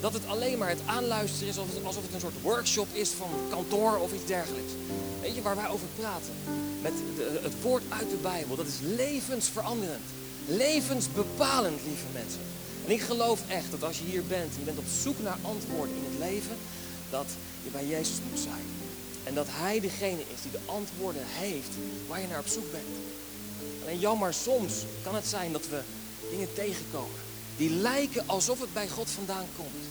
dat het alleen maar het aanluisteren is alsof het, een soort workshop is van kantoor of iets dergelijks. Weet je waar wij over praten? Met het woord uit de Bijbel, dat is levensveranderend. Levensbepalend, lieve mensen. En ik geloof echt dat als je hier bent en je bent op zoek naar antwoorden in het leven, dat je bij Jezus moet zijn. En dat Hij degene is die de antwoorden heeft waar je naar op zoek bent. Alleen jammer, soms kan het zijn dat we dingen tegenkomen die lijken alsof het bij God vandaan komt.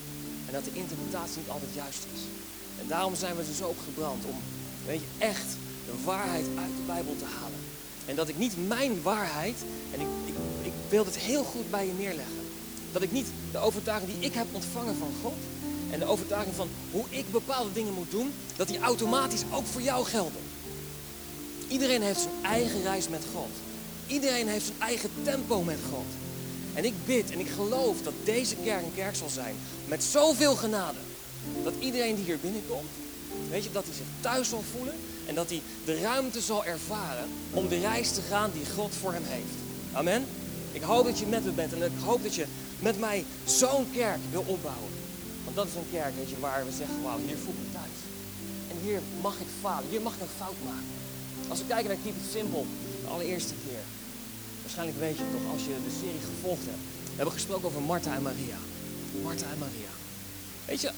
En dat de interpretatie niet altijd juist is. En daarom zijn we er zo op gebrand om, weet je, echt de waarheid uit de Bijbel te halen. En dat ik niet mijn waarheid, en ik, ik, ik wil het heel goed bij je neerleggen. Dat ik niet de overtuiging die ik heb ontvangen van God en de overtuiging van hoe ik bepaalde dingen moet doen, dat die automatisch ook voor jou gelden. Iedereen heeft zijn eigen reis met God. Iedereen heeft zijn eigen tempo met God. En ik bid en ik geloof dat deze kerk een kerk zal zijn met zoveel genade. Dat iedereen die hier binnenkomt, weet je, dat hij zich thuis zal voelen en dat hij de ruimte zal ervaren om de reis te gaan die God voor hem heeft. Amen. Ik hoop dat je met me bent en ik hoop dat je met mij zo'n kerk wil opbouwen. Want dat is een kerk, weet je, waar we zeggen, wauw, hier voel ik me thuis. En hier mag ik falen, hier mag ik een fout maken. Als we kijken naar Keep It Simple, de allereerste keer. Waarschijnlijk weet je toch als je de serie gevolgd hebt. We hebben gesproken over Martha en Maria. Martha en Maria. Weet je,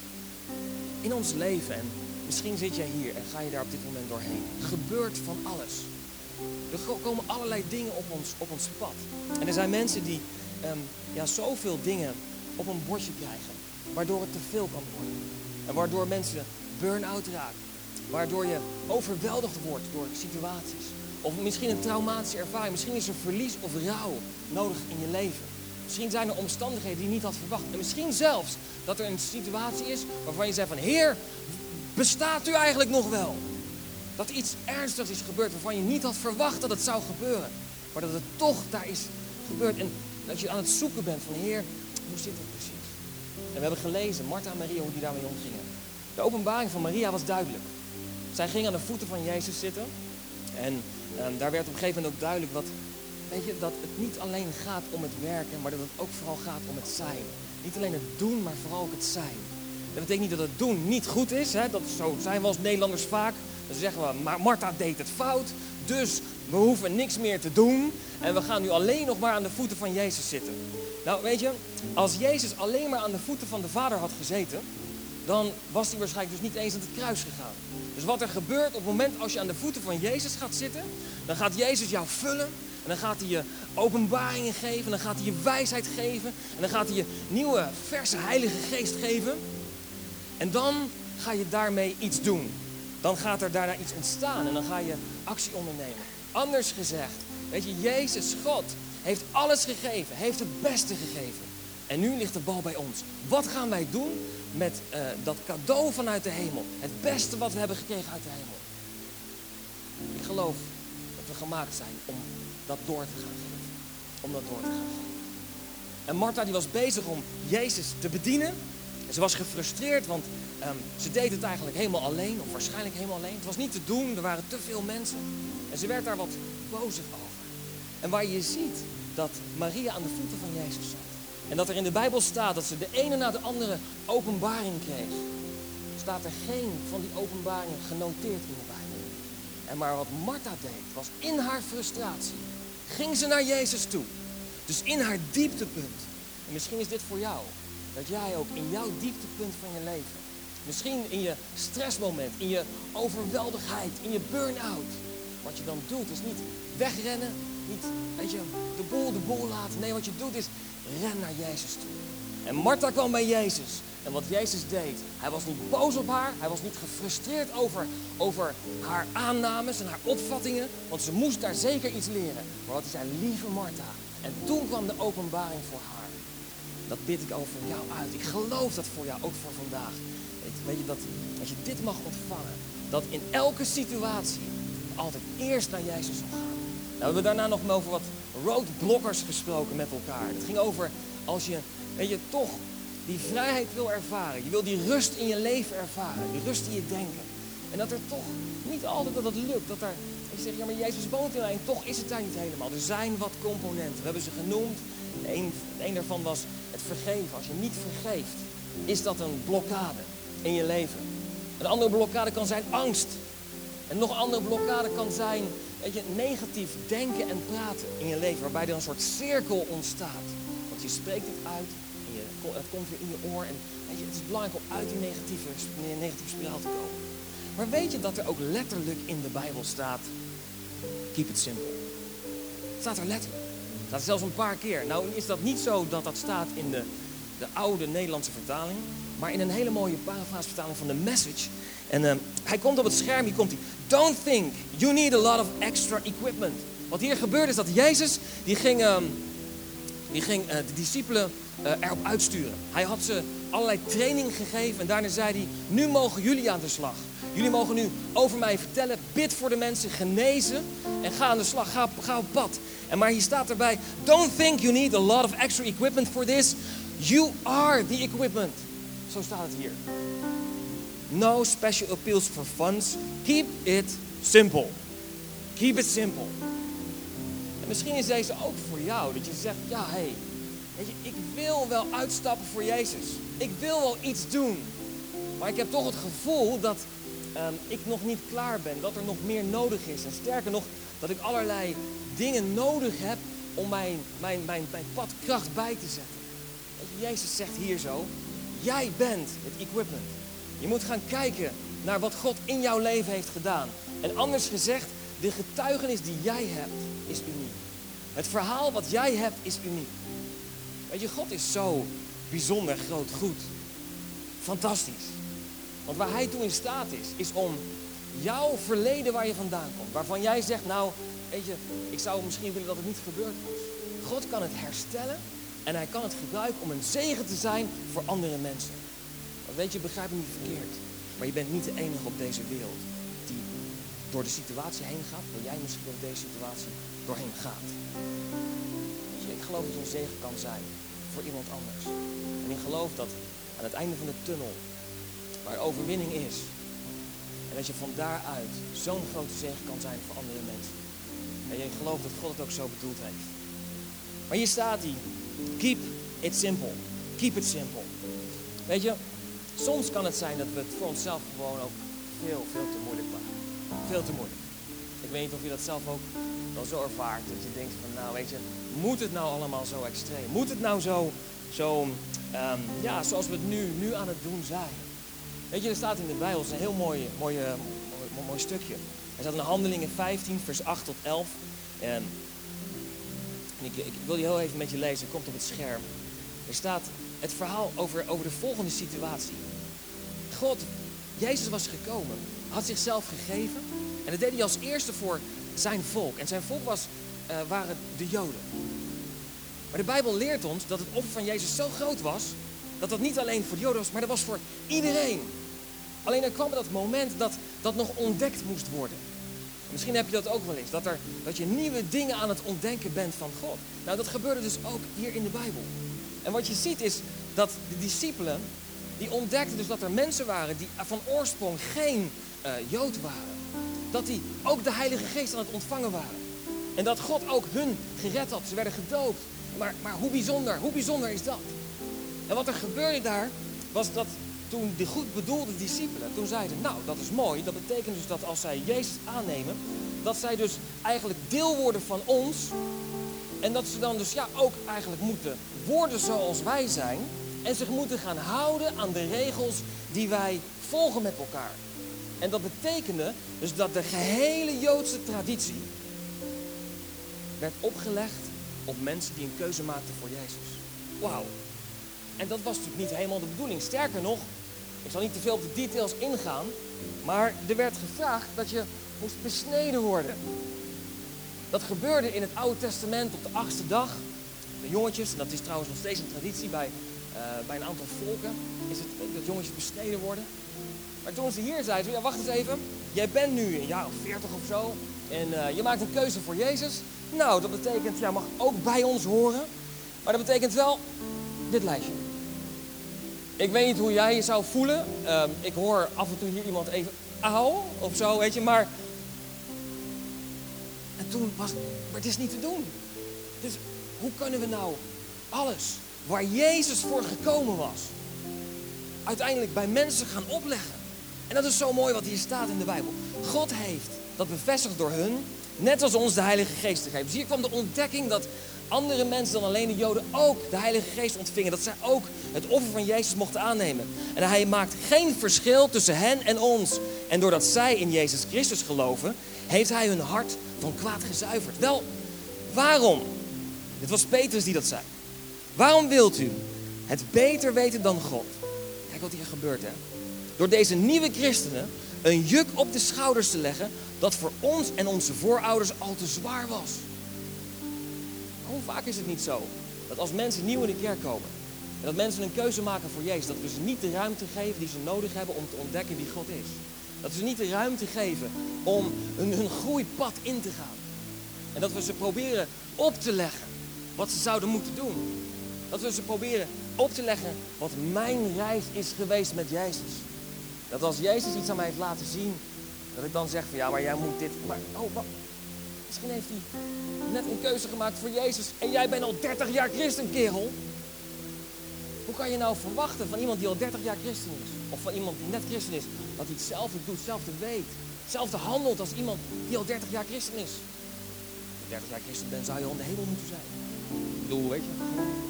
in ons leven, en misschien zit jij hier en ga je daar op dit moment doorheen, gebeurt van alles. Er komen allerlei dingen op ons, op ons pad. En er zijn mensen die um, ja, zoveel dingen op een bordje krijgen, waardoor het te veel kan worden. En waardoor mensen burn-out raken. Waardoor je overweldigd wordt door situaties. Of misschien een traumatische ervaring. Misschien is er verlies of rouw nodig in je leven. Misschien zijn er omstandigheden die je niet had verwacht. En misschien zelfs dat er een situatie is waarvan je zegt van... Heer, bestaat u eigenlijk nog wel? Dat iets ernstigs is gebeurd waarvan je niet had verwacht dat het zou gebeuren. Maar dat het toch daar is gebeurd. En dat je aan het zoeken bent van Heer, hoe zit het precies? En we hebben gelezen, Martha en Maria, hoe die daarmee omgingen. De openbaring van Maria was duidelijk. Zij ging aan de voeten van Jezus zitten. En um, daar werd op een gegeven moment ook duidelijk wat, weet je, dat het niet alleen gaat om het werken, maar dat het ook vooral gaat om het zijn. Niet alleen het doen, maar vooral ook het zijn. Dat betekent niet dat het doen niet goed is. Hè? Dat, zo zijn we als Nederlanders vaak. Dan zeggen we, maar Martha deed het fout. Dus we hoeven niks meer te doen. En we gaan nu alleen nog maar aan de voeten van Jezus zitten. Nou, weet je, als Jezus alleen maar aan de voeten van de Vader had gezeten, dan was hij waarschijnlijk dus niet eens aan het kruis gegaan. Dus wat er gebeurt op het moment als je aan de voeten van Jezus gaat zitten, dan gaat Jezus jou vullen. En dan gaat hij je openbaringen geven, en dan gaat hij je wijsheid geven, en dan gaat hij je nieuwe, verse Heilige Geest geven. En dan ga je daarmee iets doen. Dan gaat er daarna iets ontstaan en dan ga je actie ondernemen. Anders gezegd, weet je, Jezus, God, heeft alles gegeven, heeft het beste gegeven. En nu ligt de bal bij ons. Wat gaan wij doen met uh, dat cadeau vanuit de hemel? Het beste wat we hebben gekregen uit de hemel. Ik geloof dat we gemaakt zijn om dat door te gaan geven. Om dat door te gaan geven. En Martha die was bezig om Jezus te bedienen. En ze was gefrustreerd, want um, ze deed het eigenlijk helemaal alleen. Of waarschijnlijk helemaal alleen. Het was niet te doen, er waren te veel mensen. En ze werd daar wat bozig over. En waar je ziet dat Maria aan de voeten van Jezus zat. En dat er in de Bijbel staat dat ze de ene na de andere openbaring kreeg. Staat er geen van die openbaringen genoteerd in de Bijbel. En maar wat Martha deed, was in haar frustratie. Ging ze naar Jezus toe. Dus in haar dieptepunt. En misschien is dit voor jou. Dat jij ook in jouw dieptepunt van je leven. Misschien in je stressmoment, in je overweldigheid, in je burn-out. Wat je dan doet is niet wegrennen, niet, weet je, de boel de boel laten. Nee, wat je doet is ren naar Jezus toe. En Martha kwam bij Jezus. En wat Jezus deed, hij was niet boos op haar. Hij was niet gefrustreerd over, over haar aannames en haar opvattingen. Want ze moest daar zeker iets leren. Maar wat hij zei, lieve Martha. En toen kwam de openbaring voor haar. Dat bid ik over jou uit. Ik geloof dat voor jou, ook voor vandaag. Weet je, dat als je dit mag ontvangen, dat in elke situatie altijd eerst naar Jezus zal gaan. Nou, we hebben daarna nog over wat roadblockers gesproken met elkaar. Het ging over als je, weet je, toch die vrijheid wil ervaren. Je wil die rust in je leven ervaren. Die rust in je denken. En dat er toch niet altijd dat het lukt. Dat er, je zegt, ja maar Jezus woont in mij en toch is het daar niet helemaal. Er zijn wat componenten. We hebben ze genoemd. Een daarvan was het vergeven. Als je niet vergeeft, is dat een blokkade in je leven. Een andere blokkade kan zijn angst. En nog een andere blokkade kan zijn weet je, negatief denken en praten in je leven. Waarbij er een soort cirkel ontstaat. Want je spreekt het uit en het komt weer in je oor. En het is belangrijk om uit die negatieve, negatieve spiraal te komen. Maar weet je dat er ook letterlijk in de Bijbel staat: keep it simple. Het staat er letterlijk. Het staat zelfs een paar keer. Nou is dat niet zo dat dat staat in de, de oude Nederlandse vertaling. Maar in een hele mooie parafraasvertaling van de message. En uh, hij komt op het scherm, hier komt hij. Don't think you need a lot of extra equipment. Wat hier gebeurde is dat Jezus, die ging, uh, die ging uh, de discipelen uh, erop uitsturen. Hij had ze allerlei training gegeven en daarna zei hij, nu mogen jullie aan de slag. Jullie mogen nu over mij vertellen, bid voor de mensen, genezen en ga aan de slag, ga, ga op pad. En maar hier staat erbij, don't think you need a lot of extra equipment for this. You are the equipment. Zo staat het hier. No special appeals for funds. Keep it simple. Keep it simple. En misschien is deze ook voor jou. Dat je zegt, ja hé, hey, ik wil wel uitstappen voor Jezus. Ik wil wel iets doen. Maar ik heb toch het gevoel dat um, ik nog niet klaar ben. Dat er nog meer nodig is. En sterker nog, dat ik allerlei dingen nodig heb om mijn, mijn, mijn, mijn pad kracht bij te zetten. Jezus zegt hier zo, jij bent het equipment. Je moet gaan kijken naar wat God in jouw leven heeft gedaan. En anders gezegd, de getuigenis die jij hebt is uniek. Het verhaal wat jij hebt is uniek. Weet je, God is zo bijzonder groot goed. Fantastisch. Want waar hij toe in staat is, is om jouw verleden waar je vandaan komt, waarvan jij zegt, nou, weet je, ik zou misschien willen dat het niet gebeurd was. God kan het herstellen en hij kan het gebruiken om een zegen te zijn voor andere mensen. Weet je, begrijp me niet verkeerd. Maar je bent niet de enige op deze wereld die door de situatie heen gaat, waar jij misschien door deze situatie doorheen gaat. Je, ik geloof dat je een zegen kan zijn voor iemand anders. En ik geloof dat aan het einde van de tunnel, waar overwinning is, en dat je van daaruit zo'n grote zegen kan zijn voor andere mensen. En je gelooft dat God het ook zo bedoeld heeft. Maar hier staat hij. Keep it simple. Keep it simple. Weet je, soms kan het zijn dat we het voor onszelf gewoon ook veel, veel te moeilijk maken. Veel te moeilijk. Ik weet niet of je dat zelf ook wel zo ervaart. Dat je denkt van, nou weet je, moet het nou allemaal zo extreem? Moet het nou zo, zo um, ja, zoals we het nu, nu aan het doen zijn? Weet je, er staat in de Bijbel, een heel mooi, mooi, mooi, stukje. Er staat in Handelingen 15, vers 8 tot 11. En ik, ik, wil die heel even met je lezen, komt op het scherm. Er staat het verhaal over, over de volgende situatie. God, Jezus was gekomen, had zichzelf gegeven. En dat deed hij als eerste voor zijn volk. En zijn volk was, uh, waren de Joden. Maar de Bijbel leert ons dat het offer van Jezus zo groot was, dat dat niet alleen voor de Joden was, maar dat was voor iedereen. Alleen er kwam dat moment dat dat nog ontdekt moest worden. Misschien heb je dat ook wel eens, dat, er, dat je nieuwe dingen aan het ontdenken bent van God. Nou, dat gebeurde dus ook hier in de Bijbel. En wat je ziet is dat de discipelen, die ontdekten dus dat er mensen waren die van oorsprong geen uh, Jood waren. Dat die ook de Heilige Geest aan het ontvangen waren. En dat God ook hun gered had. Ze werden gedoopt. Maar, maar hoe bijzonder, hoe bijzonder is dat? En wat er gebeurde daar, was dat toen de goed bedoelde discipelen, toen zeiden, nou dat is mooi, dat betekent dus dat als zij Jezus aannemen, dat zij dus eigenlijk deel worden van ons. En dat ze dan dus ja ook eigenlijk moeten worden zoals wij zijn. En zich moeten gaan houden aan de regels die wij volgen met elkaar. En dat betekende dus dat de gehele Joodse traditie werd opgelegd op mensen die een keuze maakten voor Jezus. Wauw. En dat was natuurlijk niet helemaal de bedoeling. Sterker nog, ik zal niet te veel op de details ingaan, maar er werd gevraagd dat je moest besneden worden. Dat gebeurde in het Oude Testament op de achtste dag. De jongetjes, dat is trouwens nog steeds een traditie bij, uh, bij een aantal volken, is het ook dat jongetjes besneden worden. Maar toen ze hier zeiden, ja wacht eens even, jij bent nu een jaar of veertig of zo en uh, je maakt een keuze voor Jezus. Nou, dat betekent, jij mag ook bij ons horen, maar dat betekent wel dit lijstje. Ik weet niet hoe jij je zou voelen. Um, ik hoor af en toe hier iemand even auw of zo, weet je, maar. En toen was maar het is niet te doen. Dus hoe kunnen we nou alles waar Jezus voor gekomen was, uiteindelijk bij mensen gaan opleggen. En dat is zo mooi wat hier staat in de Bijbel. God heeft dat bevestigd door hun, net als ons de Heilige Geest te geven. Dus hier kwam de ontdekking dat andere mensen dan alleen de Joden ook de Heilige Geest ontvingen. Dat zij ook het offer van Jezus mochten aannemen. En hij maakt geen verschil tussen hen en ons. En doordat zij in Jezus Christus geloven, heeft hij hun hart van kwaad gezuiverd. Wel, waarom? Dit was Petrus die dat zei. Waarom wilt u het beter weten dan God? Kijk wat hier gebeurt, hè. Door deze nieuwe christenen een juk op de schouders te leggen dat voor ons en onze voorouders al te zwaar was. Hoe vaak is het niet zo dat als mensen nieuw in de kerk komen en dat mensen een keuze maken voor Jezus, dat we ze niet de ruimte geven die ze nodig hebben om te ontdekken wie God is. Dat we ze niet de ruimte geven om hun, groeipad in te gaan. En dat we ze proberen op te leggen wat ze zouden moeten doen. Dat we ze proberen op te leggen wat mijn reis is geweest met Jezus. Dat als Jezus iets aan mij heeft laten zien, dat ik dan zeg van ja, maar jij moet dit. Maar oh, wat? Misschien heeft hij net een keuze gemaakt voor Jezus en jij bent al 30 jaar christen, kerel. Hoe kan je nou verwachten van iemand die al 30 jaar christen is, of van iemand die net christen is, dat hij hetzelfde doet, hetzelfde weet, hetzelfde handelt als iemand die al 30 jaar christen is? Als je 30 jaar christen bent, zou je al in de hemel moeten zijn. Bedoel, weet je,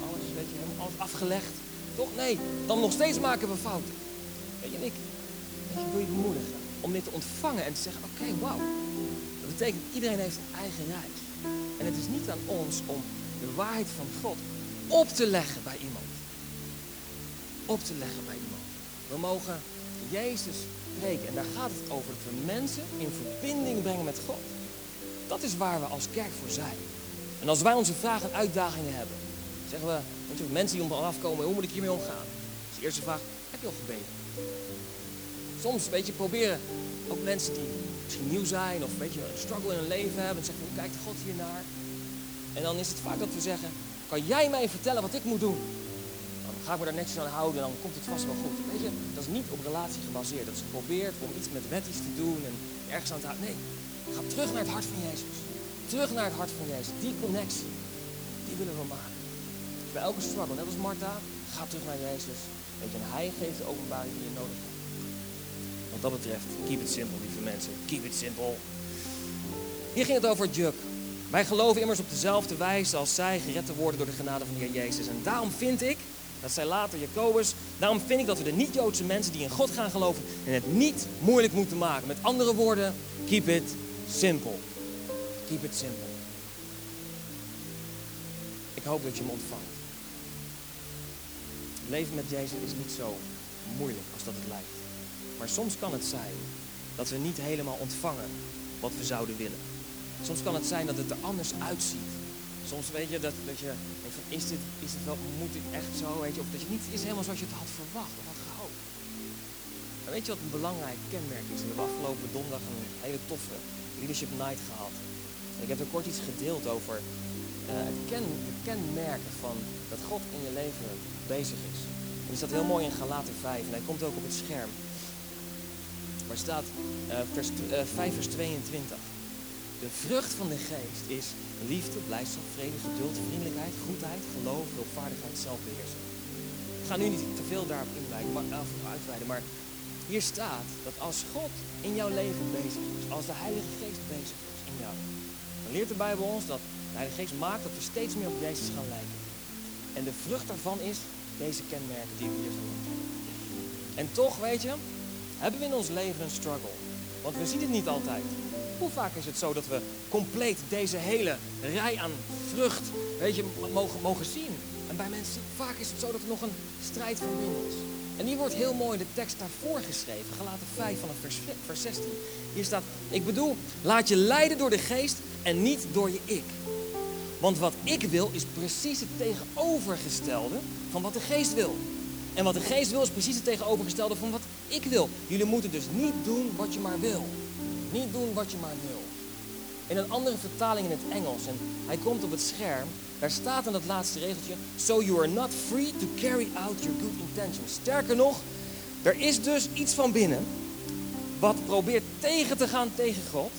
alles, weet je, alles afgelegd. Toch? Nee, dan nog steeds maken we fouten. Weet je, en ik, je, wil je bemoedigen om dit te ontvangen en te zeggen, oké, wauw. Dat betekent, iedereen heeft een eigen reis. En het is niet aan ons om de waarheid van God op te leggen bij iemand. Op te leggen bij iemand. We mogen Jezus spreken. En daar gaat het over dat we mensen in verbinding brengen met God. Dat is waar we als kerk voor zijn. En als wij onze vragen en uitdagingen hebben, zeggen we, weet mensen die om afkomen, hoe moet ik hiermee omgaan? Dus de eerste vraag, heb je al gebeden? Soms, weet je, proberen ook mensen die misschien nieuw zijn of weet je, een struggle in hun leven hebben, en zeggen, hoe kijkt God hiernaar? En dan is het vaak dat we zeggen, kan jij mij vertellen wat ik moet doen? Ga ik me daar netjes aan houden en dan komt het vast wel goed. Weet je, dat is niet op relatie gebaseerd. Dat ze probeert om iets met wetties te doen en ergens aan te houden. Nee, ga terug naar het hart van Jezus. Terug naar het hart van Jezus. Die connectie, die willen we maken. Bij elke struggle, net als Martha, ga terug naar Jezus. Weet je, en hij geeft de openbaring die je nodig hebt. Wat dat betreft, keep it simple, lieve mensen. Keep it simple. Hier ging het over juk. Wij geloven immers op dezelfde wijze als zij gered te worden door de genade van de Heer Jezus. En daarom vind ik, dat zei later Jacobus, daarom vind ik dat we de niet-Joodse mensen die in God gaan geloven en het niet moeilijk moeten maken. Met andere woorden, keep it simple. Keep it simple. Ik hoop dat je hem ontvangt. Leven met Jezus is niet zo moeilijk als dat het lijkt. Maar soms kan het zijn dat we niet helemaal ontvangen wat we zouden willen. Soms kan het zijn dat het er anders uitziet. Soms weet je dat, dat je denkt van is dit, is dit wel, moet dit echt zo, weet je, of dat je niet is helemaal zoals je het had verwacht of had gehoopt. Maar weet je wat een belangrijk kenmerk is? We hebben afgelopen donderdag een hele toffe leadership night gehad. Ik heb er kort iets gedeeld over uh, het, ken, kenmerken van dat God in je leven bezig is. En die staat heel mooi in Galaten 5 en hij komt ook op het scherm. Waar staat uh, vers, uh, 5 vers 22. De vrucht van de geest is liefde, blijdschap, vrede, geduld, vriendelijkheid, goedheid, geloof, hulpvaardigheid, zelfbeheersing. Ik ga nu niet te veel daarop inwijden, maar, uitweiden, maar hier staat dat als God in jouw leven bezig is, als de Heilige Geest bezig is in jou, dan leert de Bijbel ons dat de Heilige Geest maakt dat we steeds meer op Jezus gaan lijken. En de vrucht daarvan is deze kenmerken die we hier genoemd hebben. En toch, weet je, hebben we in ons leven een struggle. Want we zien het niet altijd. Hoe vaak is het zo dat we compleet deze hele rij aan vrucht weet je, mogen, mogen zien? En bij mensen, vaak is het zo dat er nog een strijd van binnen is. En die wordt heel mooi de tekst daarvoor geschreven. Gelaten 5 van vers, vers 16. Hier staat, ik bedoel, laat je leiden door de geest en niet door je ik. Want wat ik wil is precies het tegenovergestelde van wat de geest wil. En wat de geest wil is precies het tegenovergestelde van wat ik wil. Jullie moeten dus niet doen wat je maar wil. Niet doen wat je maar wil. In een andere vertaling in het Engels, en hij komt op het scherm, daar staat in dat laatste regeltje: So you are not free to carry out your good intentions. Sterker nog, er is dus iets van binnen wat probeert tegen te gaan tegen God.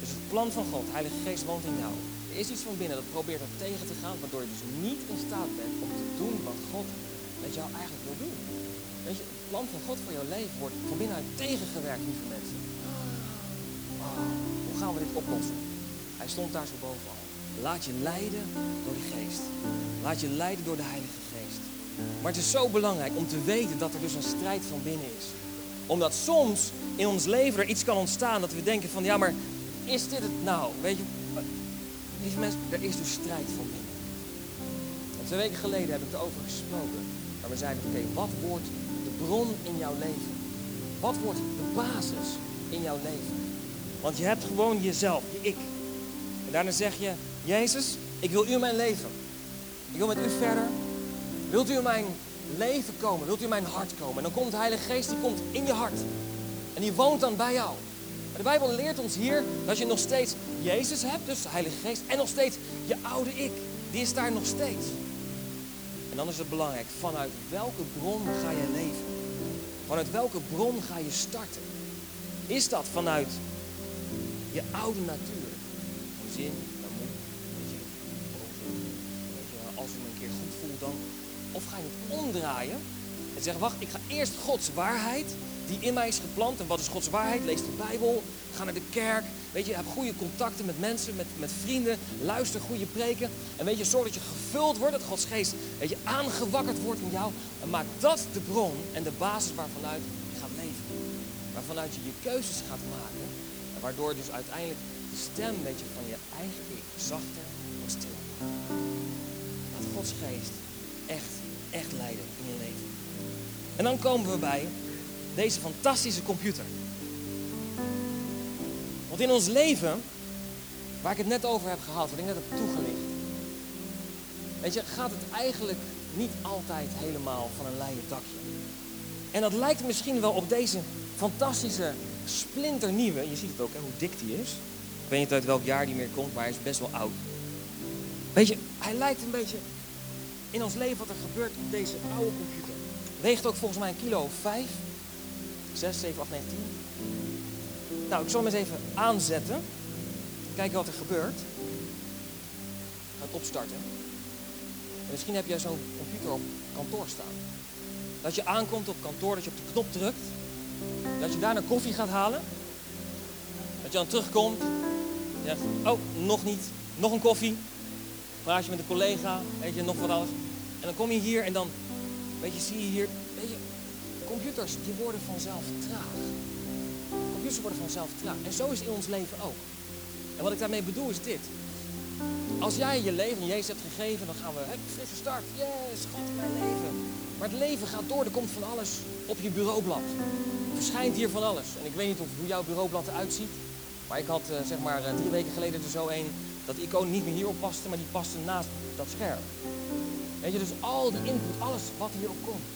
Dus het plan van God, Heilige Geest woont in jou. Er is iets van binnen dat probeert er tegen te gaan, waardoor je dus niet in staat bent om te doen wat God met jou eigenlijk wil doen. Weet je, het plan van God voor jouw leven wordt van binnenuit tegengewerkt, lieve mensen. Hoe gaan we dit oplossen? Hij stond daar zo bovenal. Laat je leiden door de geest. Laat je leiden door de Heilige Geest. Maar het is zo belangrijk om te weten dat er dus een strijd van binnen is. Omdat soms in ons leven er iets kan ontstaan dat we denken van ja, maar is dit het nou? Weet je, lieve mensen, er is dus strijd van binnen. En twee weken geleden hebben we het over gesproken. Maar we zeiden, oké, wat wordt de bron in jouw leven? Wat wordt de basis in jouw leven? Want je hebt gewoon jezelf, je ik. En daarna zeg je, Jezus, ik wil u mijn leven. Ik wil met u verder. Wilt u in mijn leven komen? Wilt u in mijn hart komen? En dan komt de Heilige Geest, die komt in je hart. En die woont dan bij jou. Maar de Bijbel leert ons hier dat je nog steeds Jezus hebt, dus de Heilige Geest, en nog steeds je oude ik. Die is daar nog steeds. En dan is het belangrijk, vanuit welke bron ga je leven? Vanuit welke bron ga je starten? Is dat vanuit je oude natuur? Een zin, dan moet, je, weet je, als ik me een keer goed voel dan. Of ga je het omdraaien en zeggen, wacht, ik ga eerst Gods waarheid die in mij is geplant. En wat is Gods waarheid? Lees de Bijbel, ga naar de kerk. Weet je, heb goede contacten met mensen, met, met vrienden. Luister goede preken. En weet je, zorg dat je gevuld wordt, dat Gods geest weet je, aangewakkerd wordt in jou. En maak dat de bron en de basis waarvanuit je gaat leven. Waarvanuit je je keuzes gaat maken. En waardoor dus uiteindelijk de stem weet je, van je eigen ik zachter wordt stil. Laat Gods geest echt, echt leiden in je leven. En dan komen we bij deze fantastische computer. Want in ons leven, waar ik het net over heb gehad, wat ik net heb toegelicht, weet je, gaat het eigenlijk niet altijd helemaal van een leien dakje. En dat lijkt misschien wel op deze fantastische splinternieuwe, je ziet het ook, hè, hoe dik die is. Ik weet niet uit welk jaar die meer komt, maar hij is best wel oud. Weet je, hij lijkt een beetje in ons leven wat er gebeurt op deze oude computer. Weegt ook volgens mij een kilo of vijf. 6, 7, 8, 9, 10. Nou, ik zal hem eens even aanzetten. Kijken wat er gebeurt. Ga het opstarten. En misschien heb jij zo'n computer op kantoor staan. Dat je aankomt op kantoor, dat je op de knop drukt. Dat je daarna koffie gaat halen. Dat je dan terugkomt. Je zegt, oh, nog niet. Nog een koffie. Praat je met een collega, weet je, nog wat alles. En dan kom je hier en dan, weet je, zie je hier, weet je, computers die worden vanzelf traag. Computers worden vanzelf traag. En zo is het in ons leven ook. En wat ik daarmee bedoel is dit. Als jij je leven aan Jezus hebt gegeven, dan gaan we, een frisse start. Yes, God in mijn leven. Maar het leven gaat door, er komt van alles op je bureaublad. Er verschijnt hier van alles. En ik weet niet of, hoe jouw bureaublad eruit ziet. Maar ik had uh, zeg maar uh, drie weken geleden er zo een dat icoon niet meer hierop paste, maar die paste naast dat scherm. Weet je, dus al die input, alles wat hierop komt.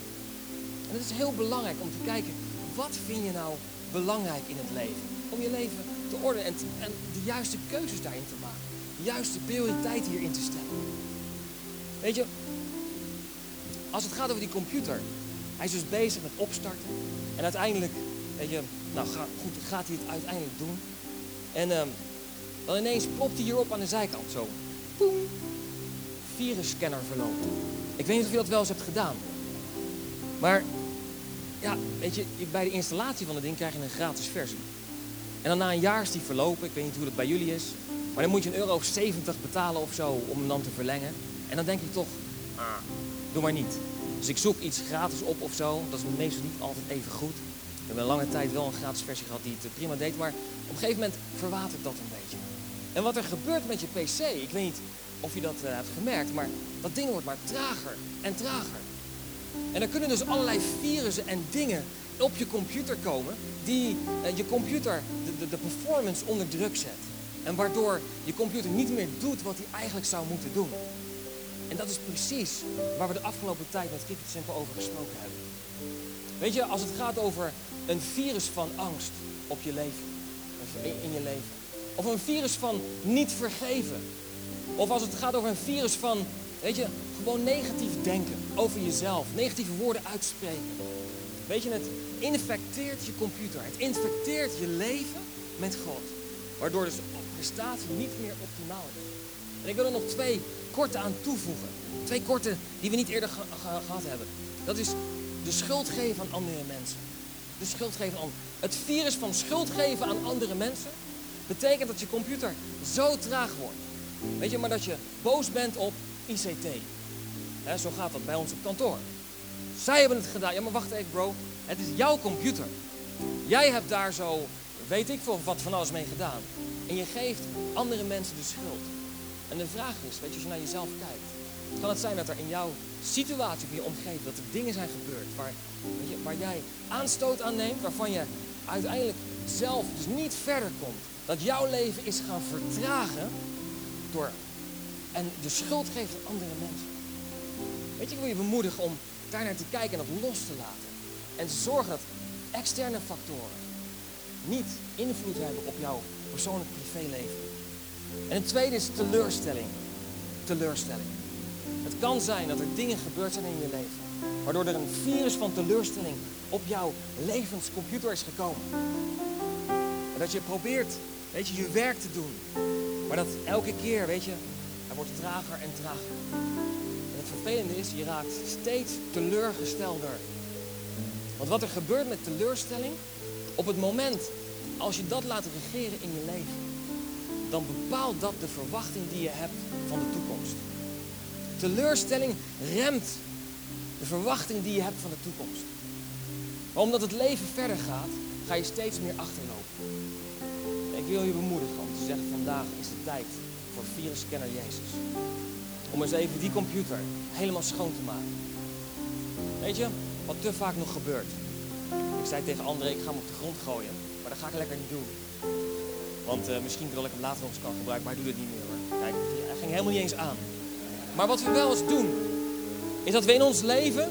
En het is heel belangrijk om te kijken, wat vind je nou belangrijk in het leven? Om je leven te ordenen en, en de juiste keuzes daarin te maken. De juiste prioriteit hierin te stellen. Weet je, als het gaat over die computer, hij is dus bezig met opstarten. En uiteindelijk, weet je, nou goed, gaat hij het uiteindelijk doen. En dan ineens plopt hij hierop aan de zijkant zo. Poem. Virusscanner verlopen. Ik weet niet of je dat wel eens hebt gedaan. Maar ja, weet je, bij de installatie van het ding krijg je een gratis versie. En dan na een jaar is die verlopen. Ik weet niet hoe dat bij jullie is. Maar dan moet je een euro of 70 betalen of zo om hem dan te verlengen. En dan denk ik toch, ah, doe maar niet. Dus ik zoek iets gratis op of zo. Dat is meestal niet altijd even goed. Ik heb een lange tijd wel een gratis versie gehad die het prima deed. Maar op een gegeven moment verwatert dat een beetje. En wat er gebeurt met je PC, ik weet niet of je dat uh, hebt gemerkt, maar dat ding wordt maar trager en trager. En er kunnen dus allerlei virussen en dingen op je computer komen die uh, je computer, de, de, de, performance onder druk zet. En waardoor je computer niet meer doet wat hij eigenlijk zou moeten doen. En dat is precies waar we de afgelopen tijd met It Simple over gesproken hebben. Weet je, als het gaat over een virus van angst op je leven, in je leven. Of een virus van niet vergeven. Of als het gaat over een virus van, weet je, gewoon negatief denken over jezelf. Negatieve woorden uitspreken. Weet je, het infecteert je computer. Het infecteert je leven met God. Waardoor dus prestatie niet meer optimaal is. En ik wil er nog twee korte aan toevoegen. Twee korte die we niet eerder ge ge gehad hebben. Dat is de schuld geven aan andere mensen. De schuld geven aan Het virus van schuld geven aan andere mensen betekent dat je computer zo traag wordt. Weet je, maar dat je boos bent op ICT. zo gaat dat bij ons op kantoor. Zij hebben het gedaan. Ja, maar wacht even, bro. Het is jouw computer. Jij hebt daar zo, weet ik veel, wat van alles mee gedaan. En je geeft andere mensen de schuld. En de vraag is, weet je, als je naar jezelf kijkt. Kan het zijn dat er in jouw situatie, in je omgeving, dat er dingen zijn gebeurd waar, waar jij aanstoot aan neemt, waarvan je uiteindelijk zelf dus niet verder komt. Dat jouw leven is gaan vertragen door en de schuld geeft aan andere mensen. Weet je, ik wil je bemoedigen om daar naar te kijken en dat los te laten. En te zorgen dat externe factoren niet invloed hebben op jouw persoonlijk privéleven. En het tweede is teleurstelling. Teleurstelling. Het kan zijn dat er dingen gebeurd zijn in je leven. Waardoor er een virus van teleurstelling op jouw levenscomputer is gekomen. En dat je probeert, weet je, je werk te doen. Maar dat elke keer, weet je, hij wordt trager en trager. En het vervelende is, je raakt steeds teleurgestelder. Want wat er gebeurt met teleurstelling, op het moment als je dat laat regeren in je leven, dan bepaalt dat de verwachting die je hebt van de toekomst. Teleurstelling remt de verwachting die je hebt van de toekomst. Maar omdat het leven verder gaat, ga je steeds meer achterlopen. Ik wil je bemoedigen om te zeggen, vandaag is de tijd voor virusscanner Jezus. Om eens even die computer helemaal schoon te maken. Weet je, wat te vaak nog gebeurt. Ik zei tegen André, ik ga hem op de grond gooien. Maar dat ga ik lekker niet doen. Want uh, misschien dat ik hem later nog eens kan gebruiken, maar hij doet het niet meer hoor. Kijk, hij ging helemaal niet eens aan. Maar wat we wel eens doen, is dat we in ons leven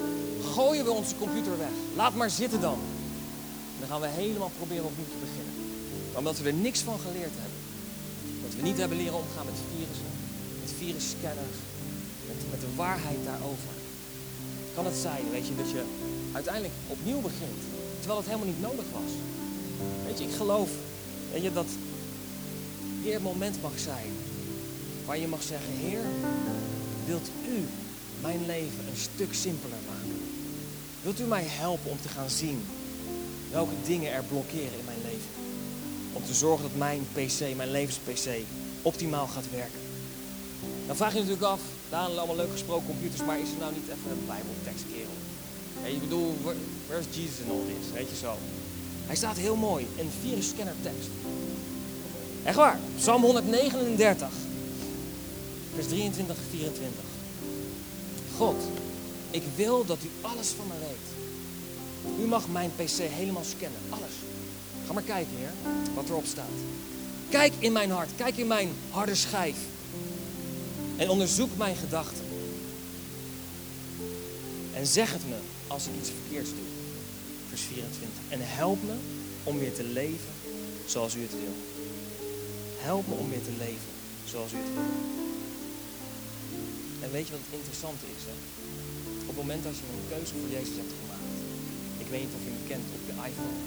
gooien we onze computer weg. Laat maar zitten dan. dan gaan we helemaal proberen opnieuw te beginnen. Omdat we er niks van geleerd hebben. Dat we niet hebben leren omgaan met virussen, met virusscanners, met, met de waarheid daarover. Kan het zijn, weet je, dat je uiteindelijk opnieuw begint, terwijl het helemaal niet nodig was. Weet je, ik geloof weet je, dat het moment mag zijn waar je mag zeggen, Heer, wilt u mijn leven een stuk simpeler maken? Wilt u mij helpen om te gaan zien welke dingen er blokkeren in mijn leven? Om te zorgen dat mijn PC, mijn levens-PC, optimaal gaat werken. Dan vraag je natuurlijk af, daar allemaal leuk gesproken computers, maar is er nou niet even een bijbeltekst, kerel? Hey, ik bedoel, waar is Jesus in al dit? Weet je zo. Hij staat heel mooi in virusscanner tekst. Echt waar. Psalm 139, vers 23 en 24. God, ik wil dat u alles van me weet. U mag mijn PC helemaal scannen. Alles. Ga maar kijken, heer, wat erop staat. Kijk in mijn hart. Kijk in mijn harde schijf. En onderzoek mijn gedachten. En zeg het me als ik iets verkeerds doe. Vers 24. En help me om weer te leven zoals u het wil. Help me om weer te leven zoals u het wil. En weet je wat het interessante is? Hè? Op het moment dat je een keuze voor Jezus hebt gemaakt. Ik weet niet of je hem kent op je iPhone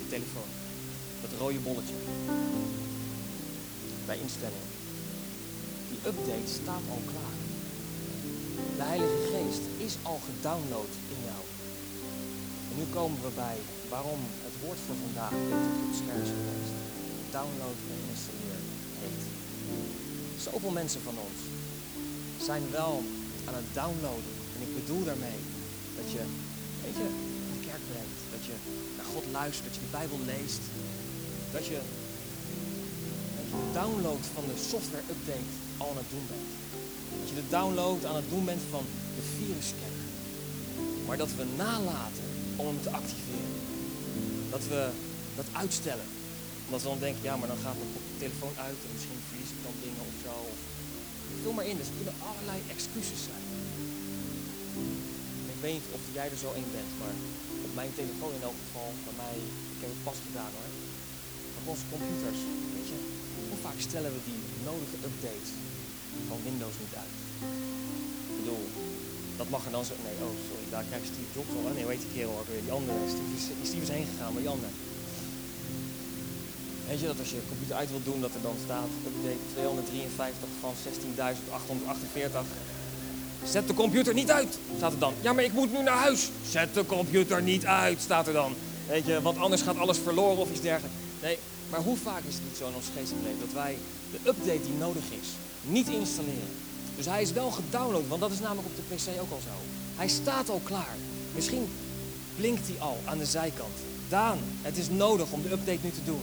je telefoon. Dat rode bolletje. Bij instellingen. Die update staat al klaar. De Heilige Geest is al gedownload in jou. En nu komen we bij waarom het woord voor vandaag op het scherm is. Download en installeer heet. Zoveel mensen van ons zijn wel aan het downloaden. En ik bedoel daarmee dat je, weet je, de kerk brengt. Dat je naar God luistert, dat je de Bijbel leest. Dat je, dat je de download van de software update al aan het doen bent. Dat je de download aan het doen bent van de virusscanner. Maar dat we nalaten om hem te activeren. Dat we dat uitstellen. Omdat we dan denken, ja, maar dan gaat mijn telefoon uit en misschien verlies ik dan dingen of zo. Vul maar in, dus er kunnen allerlei excuses zijn. Ik weet niet of jij er zo een bent, maar op mijn telefoon in elk geval, bij mij, ik heb het pas gedaan hoor. Op onze computers, weet je, hoe vaak stellen we die nodige updates van Windows niet uit? Ik bedoel, dat mag er dan zo. Nee, oh sorry, daar krijgt Steve Jobs al. Nee, weet die kerel ook weer. Die andere. Steve is, Steve is heen gegaan, maar die andere. Weet je dat als je je computer uit wilt doen, dat er dan staat update 253 van 16.848. Zet de computer niet uit, staat er dan. Ja, maar ik moet nu naar huis. Zet de computer niet uit, staat er dan. Weet je, want anders gaat alles verloren of iets dergelijks. Nee, maar hoe vaak is het niet zo in ons geestelijk dat wij de update die nodig is, niet installeren? Dus hij is wel gedownload, want dat is namelijk op de PC ook al zo. Hij staat al klaar. Misschien blinkt hij al aan de zijkant. Daan, het is nodig om de update nu te doen.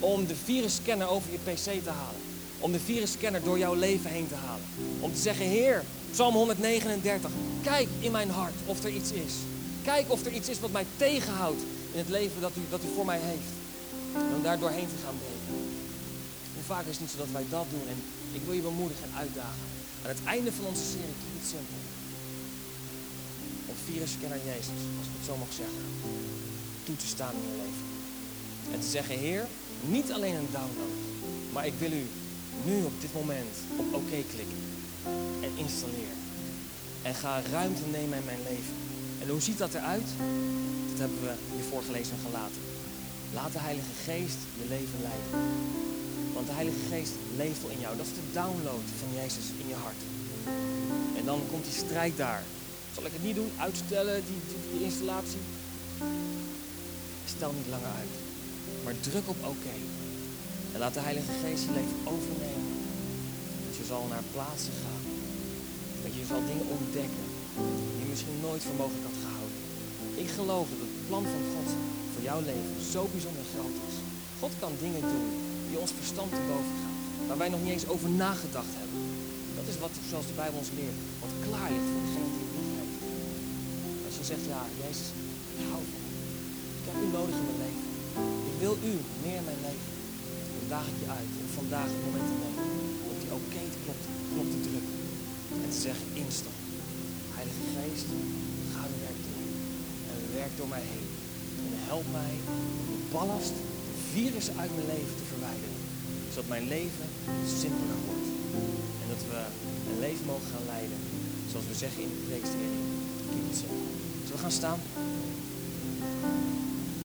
Om de virusscanner over je PC te halen. Om de virusscanner door jouw leven heen te halen. Om te zeggen, Heer, Psalm 139, kijk in mijn hart of er iets is. Kijk of er iets is wat mij tegenhoudt in het leven dat u, dat u voor mij heeft. En om daar doorheen te gaan breken. Hoe vaak is het niet zo dat wij dat doen? En ik wil je bemoedigen en uitdagen. Aan het einde van onze serie, keep it simpel. Om virusscanner Jezus, als ik het zo mag zeggen, toe te staan in je leven. En te zeggen, Heer, niet alleen een download, maar ik wil u nu op dit moment op oké klikken. En installeer. En ga ruimte nemen in mijn leven. En hoe ziet dat eruit? Dat hebben we hiervoor gelezen en gelaten. Laat de Heilige Geest je leven leiden. Want de Heilige Geest leeft al in jou. Dat is de download van Jezus in je hart. En dan komt die strijd daar. Zal ik het niet doen? Uitstellen, die, die, die installatie? Stel niet langer uit. Maar druk op oké. En laat de Heilige Geest je leven overnemen. Dat je zal naar plaatsen gaan. Dat je zal dingen ontdekken die je misschien nooit voor mogelijk had gehouden. Ik geloof dat het plan van God voor jouw leven zo bijzonder groot is. God kan dingen doen die ons verstand te boven gaan. Waar wij nog niet eens over nagedacht hebben. Dat is wat, zoals de Bijbel ons leert, wat klaar ligt voor degene die het lief heeft. Als je zegt, ja, Jezus, ik hou van u. Ik heb u nodig in mijn leven. Ik wil u meer in mijn leven. Dan daag ik je uit om vandaag het moment te nemen. Om op die oké te knop, knop te drukken. En te zeggen, instap. Heilige Geest, ga uw werk doen. En werk door mij heen. En help mij om de ballast, de virussen uit mijn leven te verwijderen. Zodat mijn leven simpeler wordt. En dat we een leven mogen gaan leiden. Zoals we zeggen in de preekserie. Keep it simple. Zullen we gaan staan?